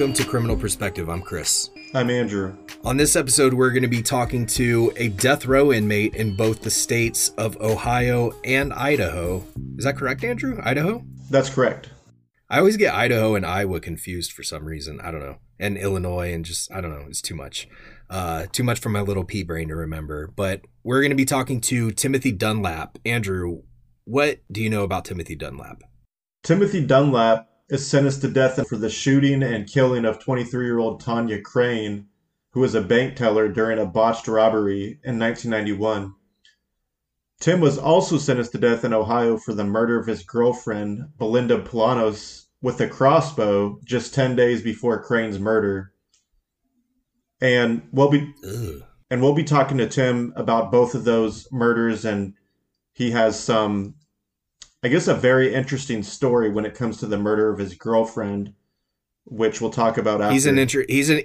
welcome to Criminal Perspective. I'm Chris. I'm Andrew. On this episode, we're going to be talking to a death row inmate in both the states of Ohio and Idaho. Is that correct, Andrew? Idaho? That's correct. I always get Idaho and Iowa confused for some reason. I don't know. And Illinois, and just, I don't know. It's too much. Uh, too much for my little pea brain to remember. But we're going to be talking to Timothy Dunlap. Andrew, what do you know about Timothy Dunlap? Timothy Dunlap is sentenced to death for the shooting and killing of 23 year old Tonya Crane, who was a bank teller during a botched robbery in 1991. Tim was also sentenced to death in Ohio for the murder of his girlfriend, Belinda Polanos, with a crossbow just 10 days before Crane's murder. And we'll be Ugh. and we'll be talking to Tim about both of those murders and he has some I guess a very interesting story when it comes to the murder of his girlfriend, which we'll talk about after. He's an inter- he's an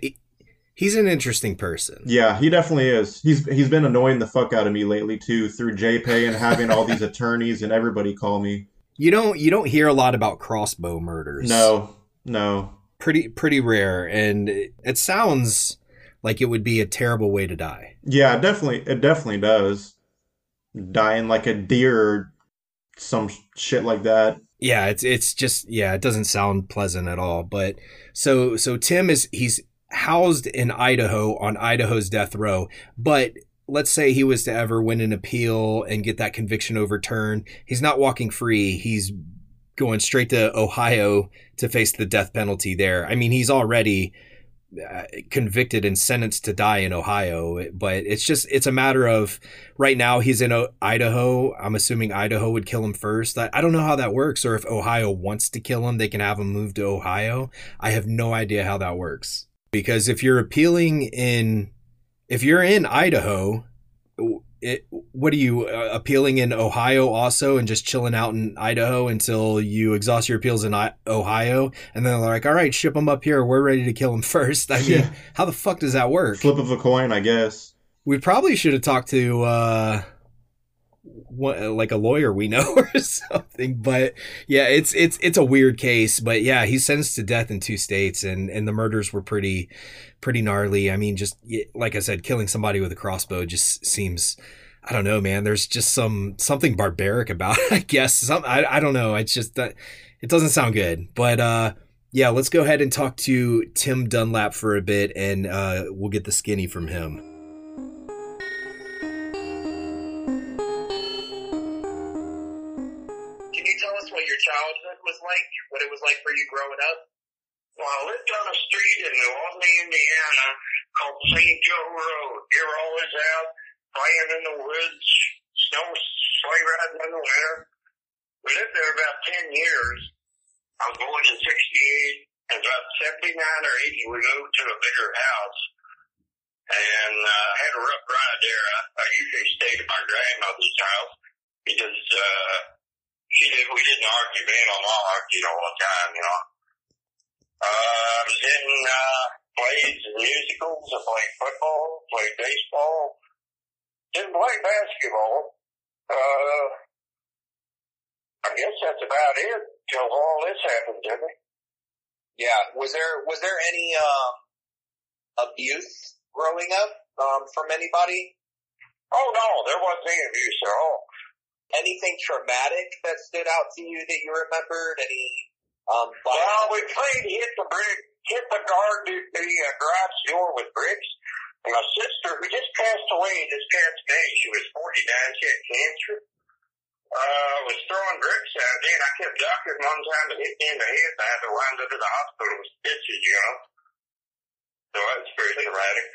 he's an interesting person. Yeah, he definitely is. He's he's been annoying the fuck out of me lately too through JPay and having all these attorneys and everybody call me. You don't you don't hear a lot about crossbow murders. No, no. pretty pretty rare, and it, it sounds like it would be a terrible way to die. Yeah, definitely it definitely does. Dying like a deer some shit like that. Yeah, it's it's just yeah, it doesn't sound pleasant at all. But so so Tim is he's housed in Idaho on Idaho's death row, but let's say he was to ever win an appeal and get that conviction overturned, he's not walking free. He's going straight to Ohio to face the death penalty there. I mean, he's already Uh, convicted and sentenced to die in Ohio, but it's just it's a matter of right now he's in Idaho. I'm assuming Idaho would kill him first. I, I don't know how that works, or if Ohio wants to kill him, they can have him move to Ohio. I have no idea how that works because if you're appealing in, if you're in Idaho, it, what are you uh, appealing in Ohio also and just chilling out in Idaho until you exhaust your appeals in I- Ohio and then they're like all right ship them up here we're ready to kill them first I mean Yeah. how the fuck does that work Flip of a coin, I guess. we probably should have talked to uh like a lawyer we know or something but yeah it's it's it's a weird case but yeah he's sentenced to death in two states and and the murders were pretty pretty gnarly. I mean just like i said killing somebody with a crossbow just seems i don't know man there's just some something barbaric about it i guess. Some i, I don't know it's just that it doesn't sound good but uh yeah let's go ahead and talk to tim dunlap for a bit and uh we'll get the skinny from him was like? What it was like for you growing up? Well, I lived on a street in New Albany, Indiana called St. Joe Road. We were always out playing in the woods, snow sleigh riding in the winter. We lived there about 10 years. I was born in 68. and about 79 or 80, we moved to a bigger house. And uh, I had a rough ride there. I, I usually stayed at my grandmother's house because uh, she did, we didn't argue. Me and my mom argued all the time, you know. Uh, I was in uh, plays and musicals. I played football, played baseball, didn't play basketball. Uh, I guess that's about it till all this happened to me. Yeah. Was there was there any um abuse growing up um from anybody? Oh no, there wasn't any abuse at all. Anything traumatic that stood out to you that you remembered? Any um Well, we played hit the brick, hit the guard, the, the uh, garage door with bricks. And my sister, who just passed away this past May, she was 49, she had cancer. Uh, was throwing bricks at me, and I kept ducking one time and hit me in the head, and I had to wind up in the hospital with stitches, you know. So that was pretty traumatic.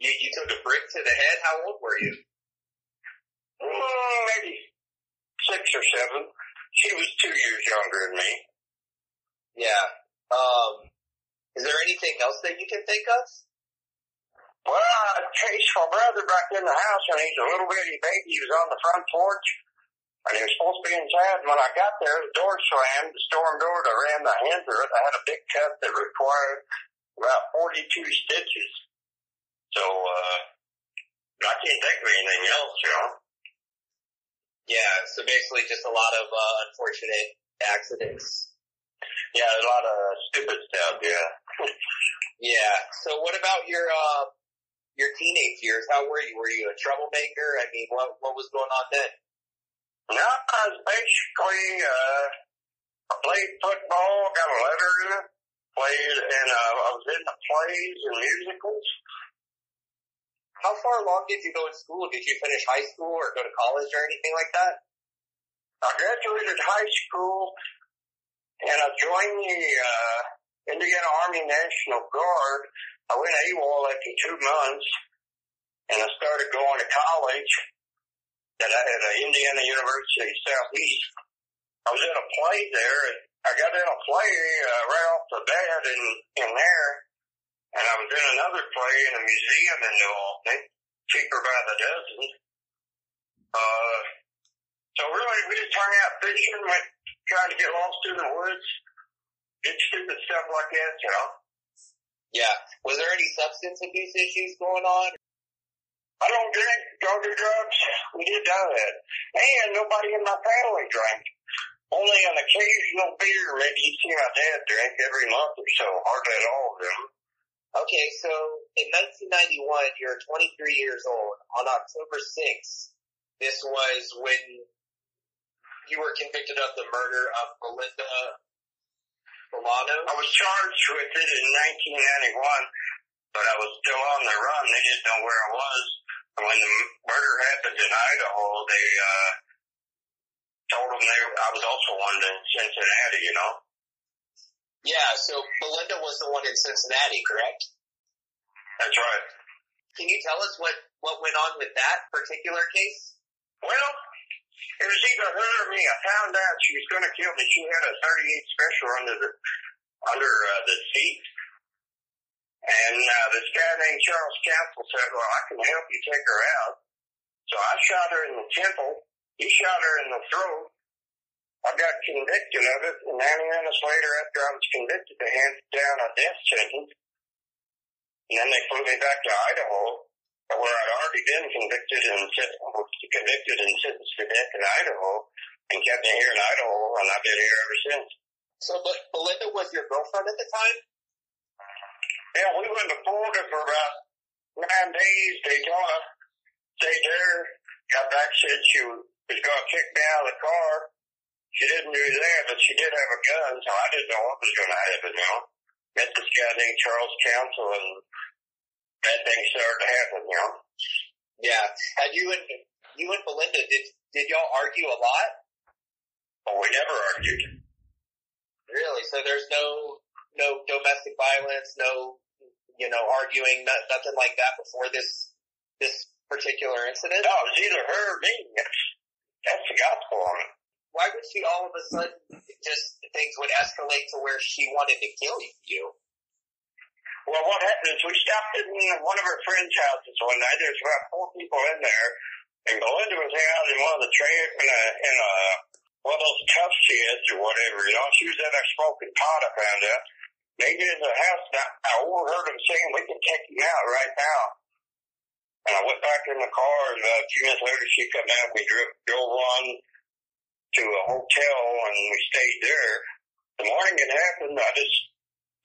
you, you took a brick to the head? How old were you? Mm, maybe six or seven. She was two years younger than me. Yeah. Um is there anything else that you can think of? Well, I chased my brother back in the house, and he's a little bitty baby. He was on the front porch, and he was supposed to be inside. And when I got there, the door slammed, the storm door, and I ran the hand through it. I had a big cut that required about 42 stitches. So, uh, I can't think of anything else, you know. Yeah, so basically just a lot of uh, unfortunate accidents. Yeah, a lot of stupid stuff, yeah. Yeah. So what about your uh, your teenage years? How were you? Were you a troublemaker? I mean, what what was going on then? No, I was basically, uh, I played football, got a letter in it, played, and uh, I was in the plays and musicals. How far along did you go in school? Did you finish high school or go to college or anything like that? I graduated high school, and I joined the uh, Indiana Army National Guard. I went AWOL after two months, and I started going to college at, at Indiana University Southeast. I was in a play there, and I got in a play uh, right off the bat in, in there, and I was in another play in a museum in New Albany, cheaper by the dozen. Uh, so really, we just hung out fishing, went trying to get lost in the woods, did stupid stuff like that, you know. Yeah. Was there any substance abuse issues going on? I don't drink, don't do drugs. We did that. And nobody in my family drank. Only an occasional beer, maybe you see my dad drink every month or so, hardly at all of them. Okay, so in 1991, you're 23 years old. On October 6th, this was when you were convicted of the murder of Belinda Milano. I was charged with it in 1991, but I was still on the run. They didn't know where I was. And when the murder happened in Idaho, they uh, told them they, I was also one in Cincinnati, you know. Yeah, so Belinda was the one in Cincinnati, correct? That's right. Can you tell us what, what went on with that particular case? Well, it was either her or me. I found out she was going to kill me. She had a 38 special under the under uh, the seat, and uh, this guy named Charles Council said, "Well, I can help you take her out." So I shot her in the temple. He shot her in the throat. I got convicted of it, and 90 minutes later, after I was convicted, they handed down a death sentence. And then they flew me back to Idaho, where I'd already been convicted and convicted and sentenced to death in Idaho, and kept me here in Idaho, and I've been here ever since. So, but Belinda was your girlfriend at the time? Yeah, we went to Florida for about nine days. Daytona, stayed there. Got back, said she was going to kick me out of the car. She didn't do that, but she did have a gun, so I didn't know what was going to happen. You know, met this guy named Charles Council, and bad things started to happen. You know. Yeah. Had you and you and Belinda did did y'all argue a lot? But we never argued. Really? So there's no no domestic violence, no you know arguing, no, nothing like that before this this particular incident. No, it was either her or me. That's, that's the gospel on it. Why would she all of a sudden just things would escalate to where she wanted to kill you? Well, what happened is we stopped in one of her friends' houses one night. There's about four people in there, and Belinda was out in one of the train in a in a one of those tough sheds or whatever. You know, she was in there smoking pot. I found out. They get in the house. And I, I overheard them saying, "We can take him out right now." And I went back in the car, and uh, a few minutes later, she come out. We drove, drove on to a hotel, and we stayed there. The morning it happened, I just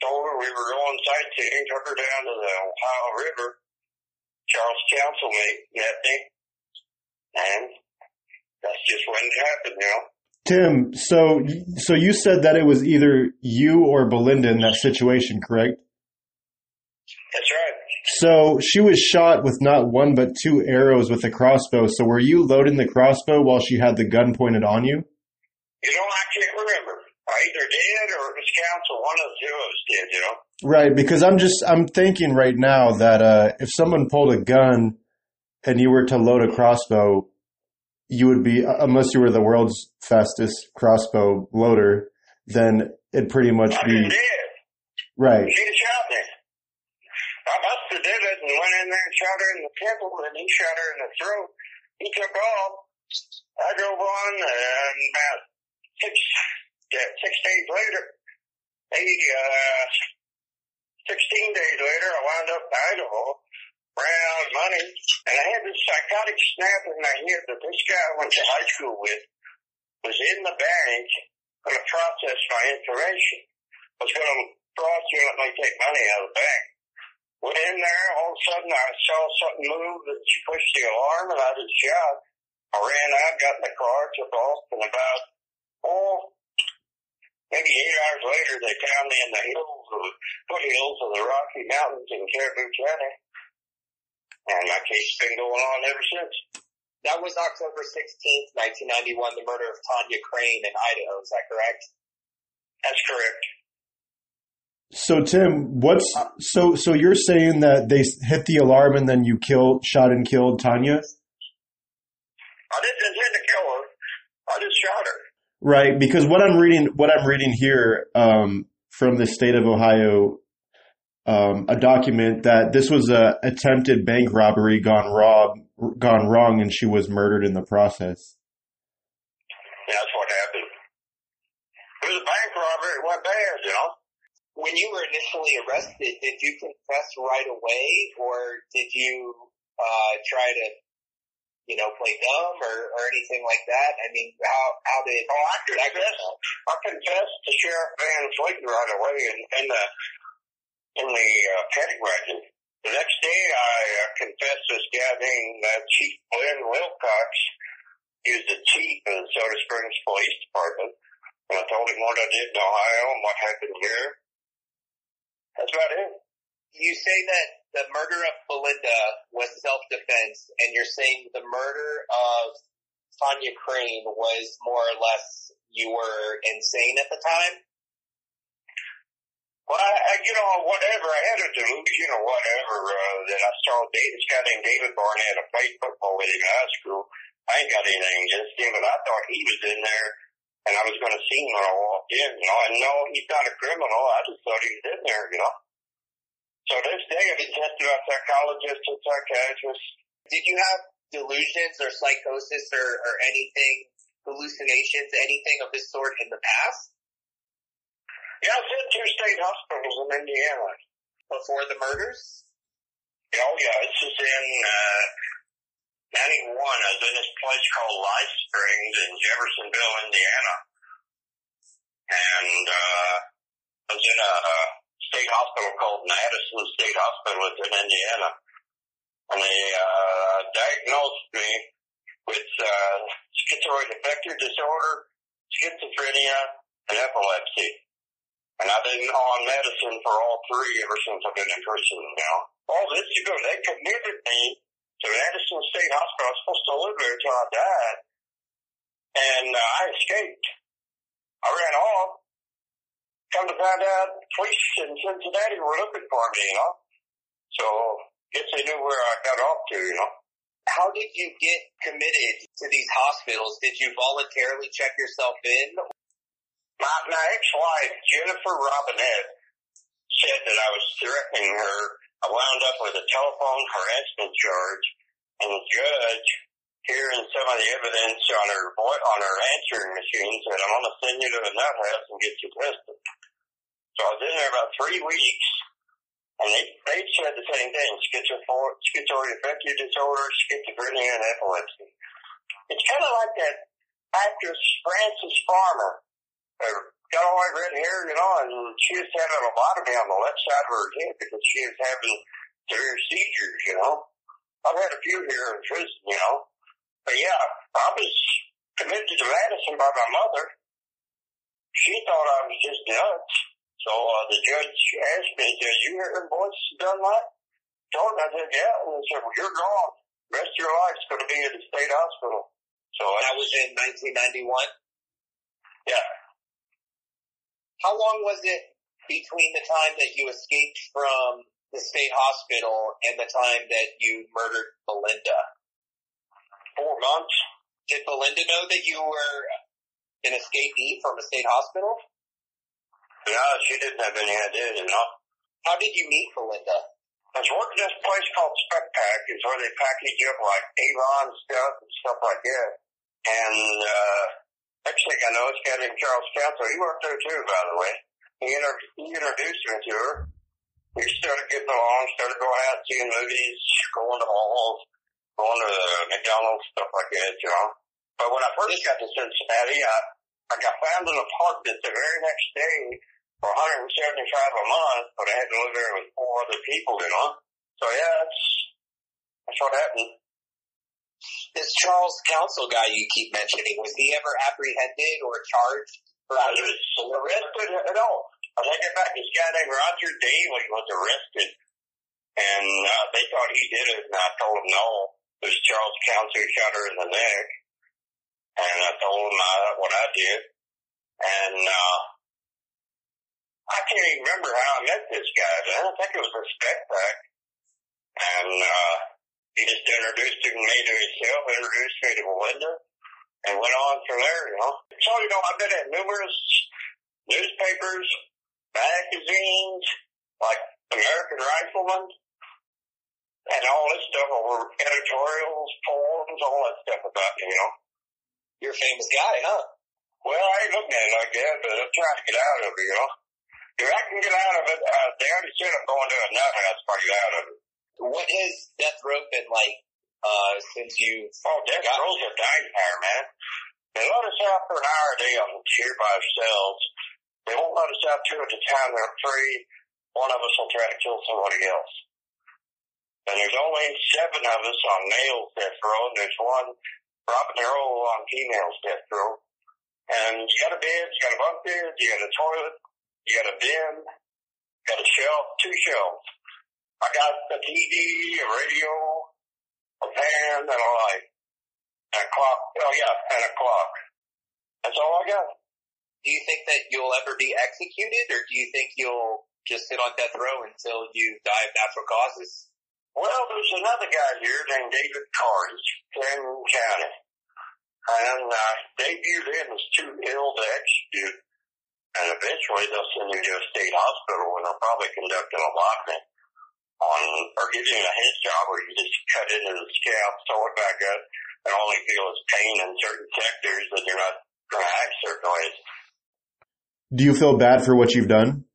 told her we were going sightseeing, took her down to the Ohio River. Charles Council met me, and that's just when it happened, you know. Tim, so so you said that it was either you or Belinda in that situation, correct? That's right. So she was shot with not one but two arrows with a crossbow. So were you loading the crossbow while she had the gun pointed on you? You know, I can't remember. I either did or it was council. One of the two of us did, you know. Right, because I'm just I'm thinking right now that uh, if someone pulled a gun and you were to load a crossbow, you would be unless you were the world's fastest crossbow loader, then it'd pretty much I've be dead. right. She'd shot me. I must have did it and shot her in the temple and he shot her in the throat. He took off. I drove on and about six, yeah, six days later, eight, uh, 16 days later, I wound up in Idaho, ran out of money, and I had this psychotic snap in my head that this guy I went to high school with was in the bank going to process my information, was going to fraudulently take money out of the bank. Went in there, all of a sudden I saw something move and she pushed the alarm and I just shot. I ran out, got in the car, took off, and about, oh, maybe eight hours later they found me in the hills, of the foothills of the Rocky Mountains in Caribou County. And my case has been going on ever since. That was October 16th, 1991, the murder of Tonya Crane in Idaho. Is that correct? That's correct. So Tim, what's so so you're saying that they hit the alarm and then you killed, shot and killed Tonya? I didn't intend to kill her. I just shot her. Right, because what I'm reading, what I'm reading here um, from the state of Ohio, um, a document that this was a attempted bank robbery gone rob, gone wrong, and she was murdered in the process. That's what happened. It was a bank robbery. It went bad, you know. When you were initially arrested, did you confess right away, or did you uh, try to, you know, play dumb or, or anything like that? I mean, how how did? Oh, I confessed. I confessed to Sheriff Van Fleet right away in, in the in the uh, petty wagon. The next day, I uh, confessed to stabbing uh, Chief Glenn Wilcox. He was the chief of the Soda Springs Police Department. And I told him what I did in Ohio and what happened here. That's about it. You say that the murder of Belinda was self-defense, and you're saying the murder of Tonya Crane was more or less you were insane at the time. Well, I, I, you know, whatever. I had a delusion or whatever uh, that I saw David, this guy named David Barnett. I played football with him in high school. I ain't got anything against him, but I thought he was in there, and I was going to see him when I walked in. You know, and no, he's not a criminal. I just thought he was in there. You know. So this day, I've been tested by psychologists and psychiatrists. Did you have delusions or psychosis or, or anything, hallucinations, anything of this sort in the past Yeah, I was in two state hospitals in Indiana. before the murders? Oh yeah, this is in uh, '91. I was in this place called Life Springs in Jeffersonville, Indiana, and uh, I was in a, a state hospital called Madison State Hospital. It's in Indiana, and they uh, diagnosed me with uh, schizoid affective disorder, schizophrenia, and epilepsy. And I've been on medicine for all three ever since I've been in prison now. All this ago, they committed me to Madison State Hospital. I was supposed to live there until I died. And uh, I escaped. I ran off. Come to find out, police in Cincinnati were looking for me, you know. So, guess they knew where I got off to, you know. How did you get committed to these hospitals? Did you voluntarily check yourself in? My, my ex-wife, Jennifer Robinette, said that I was threatening her. I wound up with a telephone harassment charge, and the judge, hearing some of the evidence on her on her answering machine, said, "I'm going to send you to a nut house and get you tested." So I was in there about three weeks, and they they said the same thing: schizophor- schizoid affective disorder, schizophrenia, and epilepsy. It's kind of like that actress Frances Farmer uh, got all that red hair, you know, and she was having a lobotomy on the left side of her head because she was having severe seizures, you know. I've had a few here in prison, you know. But yeah, I was committed to Madison by my mother. She thought I was just nuts. So uh, the judge asked me, did you hear her voice done that? Told her, I said, yeah. And he said, well, you're gone. Rest of your life's going to be at the state hospital. So That was in 1991. yeah. How long was it between the time that you escaped from the state hospital and the time that you murdered Belinda? Four months. Did Belinda know that you were an escapee from a state hospital? No, she didn't have any idea, you know. How did you meet Belinda? I was working at this place called Spec Pack. It's where they package up like Avon stuff and stuff like that. And uh, next thing I know, it's got in Charles Council. He worked there too, by the way. He, inter- he introduced me to her. We started getting along, started going out, seeing movies, going to malls, going to McDonald's, stuff like that, you know. But when I first got to Cincinnati, I, I got found an apartment the very next day for 175 a month, but I had to live there with four other people, you know. So yeah, that's that's what happened. This Charles Council guy you keep mentioning, was he ever apprehended or charged? For I was arrested at all. I take it back. This guy named Roger Daly was arrested, and uh, they thought he did it, and I told them no. It was Charles Council who shot her in the neck, and I told him uh, what I did, and uh, I can't even remember how I met this guy. I don't think it was a spec back, and uh, he just introduced me to himself, introduced me to Melinda, and went on from there, you know. So, you know, I've been in numerous newspapers, magazines, like American Rifleman, and all this stuff over editorials, forums, all that stuff about me, you know. You're a famous guy, huh? Well, I ain't looking at it like that, but I'm trying to get out of it, you know. If I can get out of it, uh, they already said I'm going to another house to get out of it. What has death row been like uh, since you? Oh, death row's a nightmare, man. They let us out for an hour a day on here by ourselves. They won't let us out two at a time. They're afraid one of us will try to kill somebody else. And there's only seven of us on male death row, and there's one Robin Earl on female's death row. And you got a bed, you got a bunk bed, you got a toilet, you got a bin, got a shelf, two shelves. I got a TV, a radio, a fan, and a light. And a clock. Oh yeah, and a clock. That's all I got. Do you think that you'll ever be executed, or do you think you'll just sit on death row until you die of natural causes? Well, there's another guy here named David Cartage, Cameron County. And uh, they viewed him as too ill to execute. And eventually they'll send you to a state hospital and they'll probably conduct an allotment on, or give a head job where you just cut into the scalp, sew it back up, and only feel its pain in certain sectors that you're not going to act certain ways. Do you feel bad for what you've done?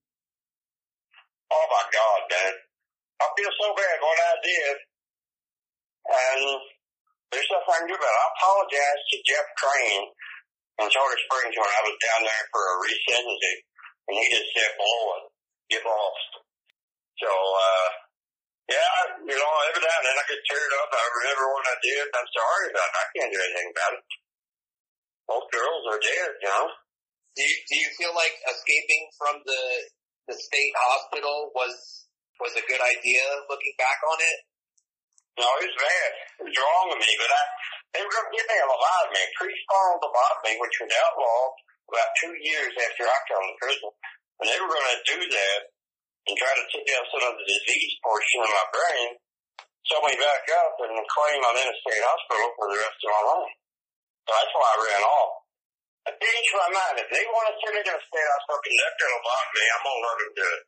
Oh my God, man. I feel so bad what I did. And there's nothing I can do about it. I apologize to Jeff Crane in Charter Springs when I was down there for a resentencing. And he just said, blow it. Get lost. So, uh, yeah, you know, every now and then I get teared up. I remember what I did. I'm sorry about it. I can't do anything about it. Both girls are dead, you know. Do you, do you feel like escaping from the the state hospital was was a good idea looking back on it? No, it was bad. It was wrong with me, but I they were going to get me a lobotomy, pre-spinal lobotomy, which was outlawed about two years after I come to prison. And they were going to do that and try to take out some of the disease portion of my brain, sew me back up, and claim I'm in a state hospital for the rest of my life. So that's why I ran off. I changed my mind. If they want to send me to a state hospital, conduct a lobotomy, I'm going to let them do it.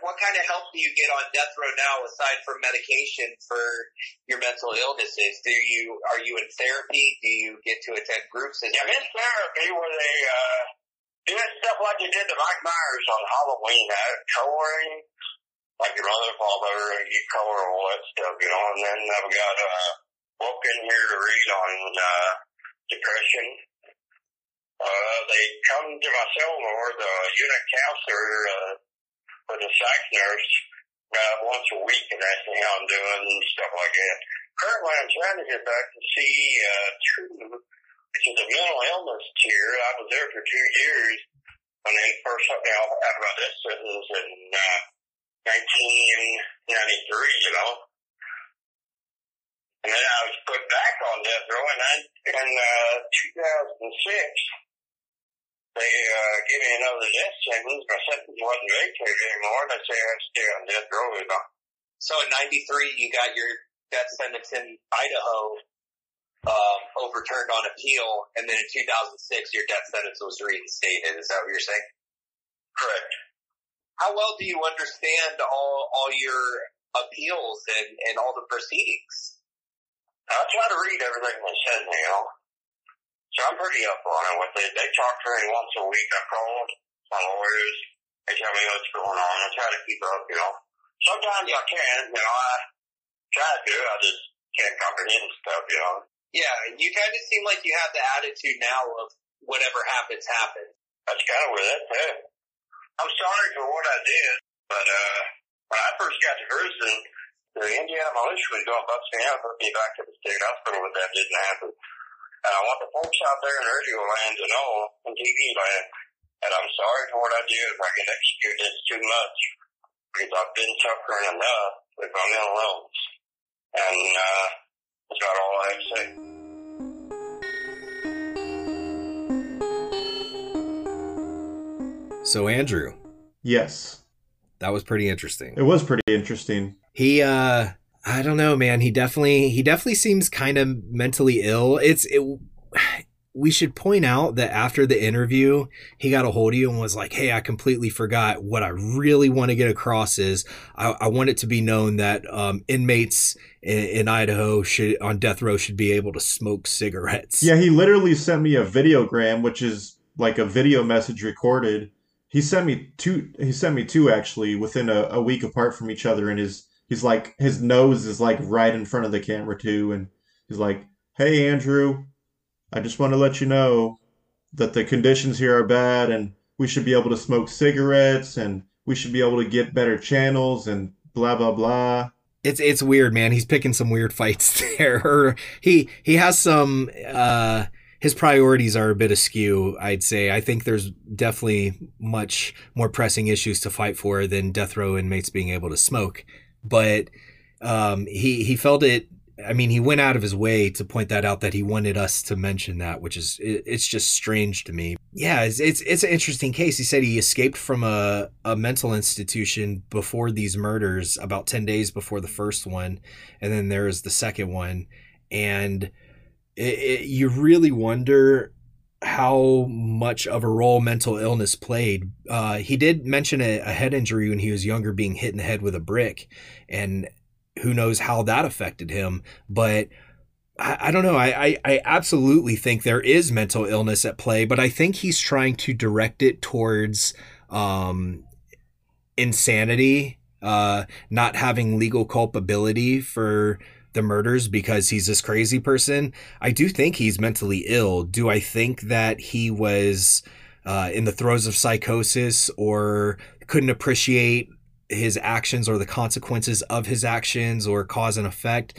What kind of help do you get on death row now aside from medication for your mental illnesses? Do you are you in therapy? Do you get to attend groups? I'm in therapy where they uh, do stuff like you did to Mike Myers on Halloween, uh, coloring, like your mother, father, you color all that stuff, you know. And then I've got a uh, book in here to read on uh, depression. Uh, they come to my cell or the unit counselor. Uh, for the psych nurse uh, once a week and ask me how I'm doing and stuff like that. Currently, I'm trying to get back to see uh, True, which is a mental illness tier. I was there for two years when they first let me out about this sentence in uh, 1993, you know. And then I was put back on death row in, in uh, 2006 they uh, gave me another death sentence. My sentence wasn't vacated anymore. They say I stay on death row. You know. So in '93, you got your death sentence in Idaho um, overturned on appeal, and then in 2006, your death sentence was reinstated. Is that what you're saying? Correct. How well do you understand all all your appeals and and all the proceedings? I try to read everything they send me. So I'm pretty up on it. What they they talk to me once a week. I call my lawyers. They tell me what's going on. I try to keep up. You know. Sometimes I can. You know, I try to. I just can't comprehend stuff. You know. Yeah, you kind of seem like you have the attitude now of whatever happens, happens. That's kind of where that's at. I'm sorry for what I did, but uh, when I first got to prison, the Indiana militia was going to bust me out, put me back to the state hospital, but that didn't happen. And I want the folks out there in radio land to know, in TV land, that I'm sorry for what I did. If I get executed, it's too much. Because I've been suffering enough with my mental illness. And, uh, that's about all I have to say. So Andrew, Yes, that was pretty interesting. it was pretty interesting. He uh I don't know, man. He definitely he definitely seems kind of mentally ill. It's it we should point out that after the interview, he got a hold of you and was like, Hey, I completely forgot. What I really want to get across is I, I want it to be known that um, inmates in, in Idaho should on death row should be able to smoke cigarettes. Yeah, he literally sent me a videogram, which is like a video message recorded. He sent me two. He sent me two actually within a, a week apart from each other, and his he's like his nose is like right in front of the camera too, and he's like, "Hey Andrew, I just want to let you know that the conditions here are bad, and we should be able to smoke cigarettes, and we should be able to get better channels, and blah blah blah." it's it's weird, man. He's picking some weird fights there. He he has some uh his priorities are a bit askew, I'd say. I think there's definitely much more pressing issues to fight for than death row inmates being able to smoke. But um he he felt it I mean, he went out of his way to point that out that he wanted us to mention that, which is it's just strange to me. Yeah, it's, it's it's an interesting case. He said he escaped from a a mental institution before these murders, about ten days before the first one, and then there is the second one, and it, it, you really wonder how much of a role mental illness played. Uh, he did mention a, a head injury when he was younger, being hit in the head with a brick, and who knows how that affected him. But I, I don't know. I, I, I absolutely think there is mental illness at play, but I think he's trying to direct it towards um, insanity, uh, not having legal culpability for the murders because he's this crazy person. I do think he's mentally ill. Do I think that he was uh, in the throes of psychosis or couldn't appreciate his actions or the consequences of his actions or cause and effect?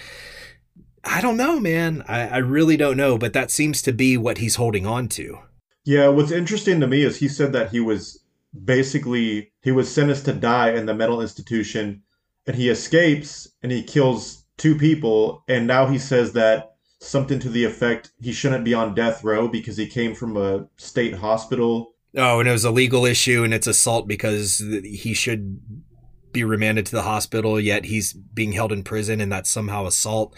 I don't know, man. I, I really don't know, but that seems to be what he's holding on to. Yeah, what's interesting to me is he said that he was basically he was sentenced to die in the mental institution and he escapes and he kills two people and now he says that something to the effect he shouldn't be on death row because he came from a state hospital. Oh, and it was a legal issue and it's assault because he should be remanded to the hospital yet he's being held in prison and that's somehow assault.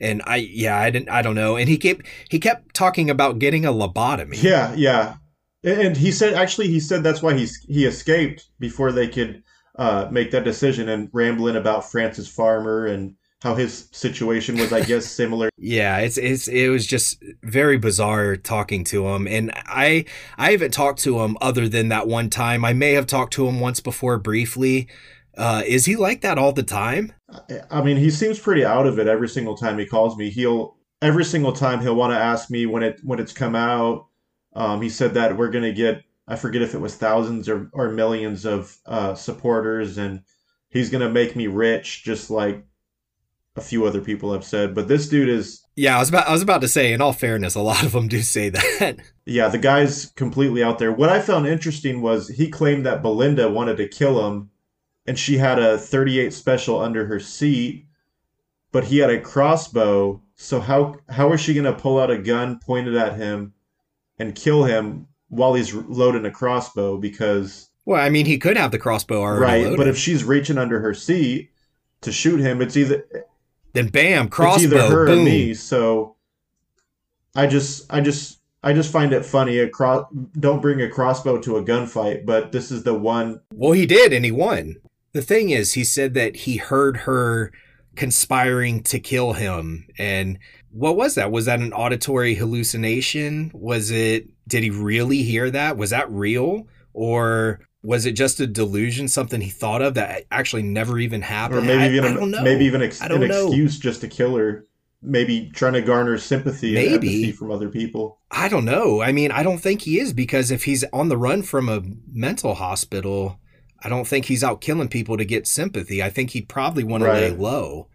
And i yeah i didn't i don't know. And he kept he kept talking about getting a lobotomy. Yeah, yeah. And he said actually he said that's why he's he escaped before they could uh, make that decision and rambling about Frances Farmer and how his situation was I guess similar. yeah it's it's it was just very bizarre talking to him. And i i haven't talked to him other than that one time. I may have talked to him once before briefly uh, is he like that all the time? I mean, he seems pretty out of it every single time he calls me. He'll every single time he'll want to ask me when it when it's come out. Um, he said that we're gonna get I forget if it was thousands or, or millions of uh, supporters, and he's gonna make me rich, just like a few other people have said. But this dude is Yeah, I was about I was about to say. In all fairness, a lot of them do say that. yeah, the guy's completely out there. What I found interesting was he claimed that Belinda wanted to kill him and she had a 38 special under her seat, but he had a crossbow. So how how is she going to pull out a gun pointed at him and kill him while he's loading a crossbow? Because well, I mean, he could have the crossbow already right, loaded. but if she's reaching under her seat to shoot him, it's either then bam, it's crossbow, either her boom. or me. So I just I just I just find it funny. A cro- don't bring a crossbow to a gunfight, but this is the one. Well, he did, and he won. The thing is, he said that he heard her conspiring to kill him. And what was that? Was that an auditory hallucination? Was it, did he really hear that? Was that real? Or was it just a delusion, something he thought of that actually never even happened? Or maybe I- even I a- don't know. maybe even ex- an know. excuse just to kill her. maybe trying to garner sympathy and Maybe. empathy from other people. I don't know. I mean, I don't think he is because if he's on the run from a mental hospital, I don't think he's out killing people to get sympathy. I think he'd probably want to lay low.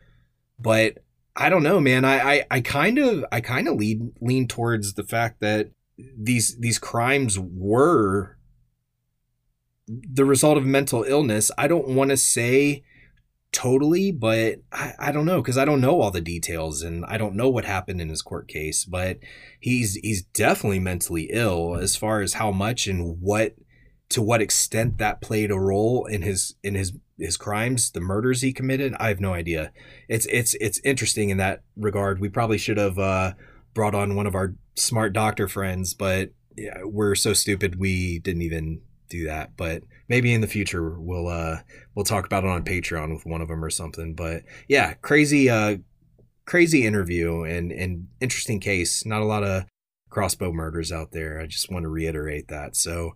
But I don't know, man. I, I, I kind of I kind of lean lean towards the fact that these these crimes were the result of mental illness. I don't want to say totally, but I, I don't know because I don't know all the details and I don't know what happened in his court case. But he's he's definitely mentally ill as far as how much and what to what extent that played a role in his in his his crimes, the murders he committed. I have no idea. It's it's it's interesting in that regard. We probably should have uh, brought on one of our smart doctor friends, but yeah, we're so stupid we didn't even do that. But maybe in the future we'll uh we'll talk about it on Patreon with one of them or something. But yeah, crazy uh crazy interview and and interesting case. Not a lot of crossbow murders out there. I just want to reiterate that. So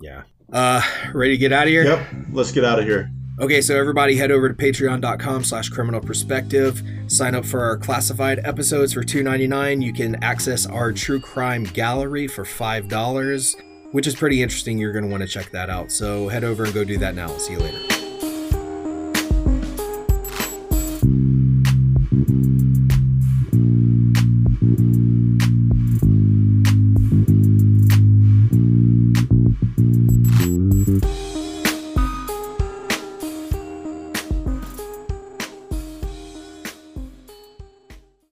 yeah. Uh ready to get out of here? Yep, let's get out of here. Okay, so everybody head over to patreon.com slash criminal perspective. Sign up for our classified episodes for $2.99. You can access our true crime gallery for $5, which is pretty interesting. You're going to want to check that out. So head over and go do that now. See you later.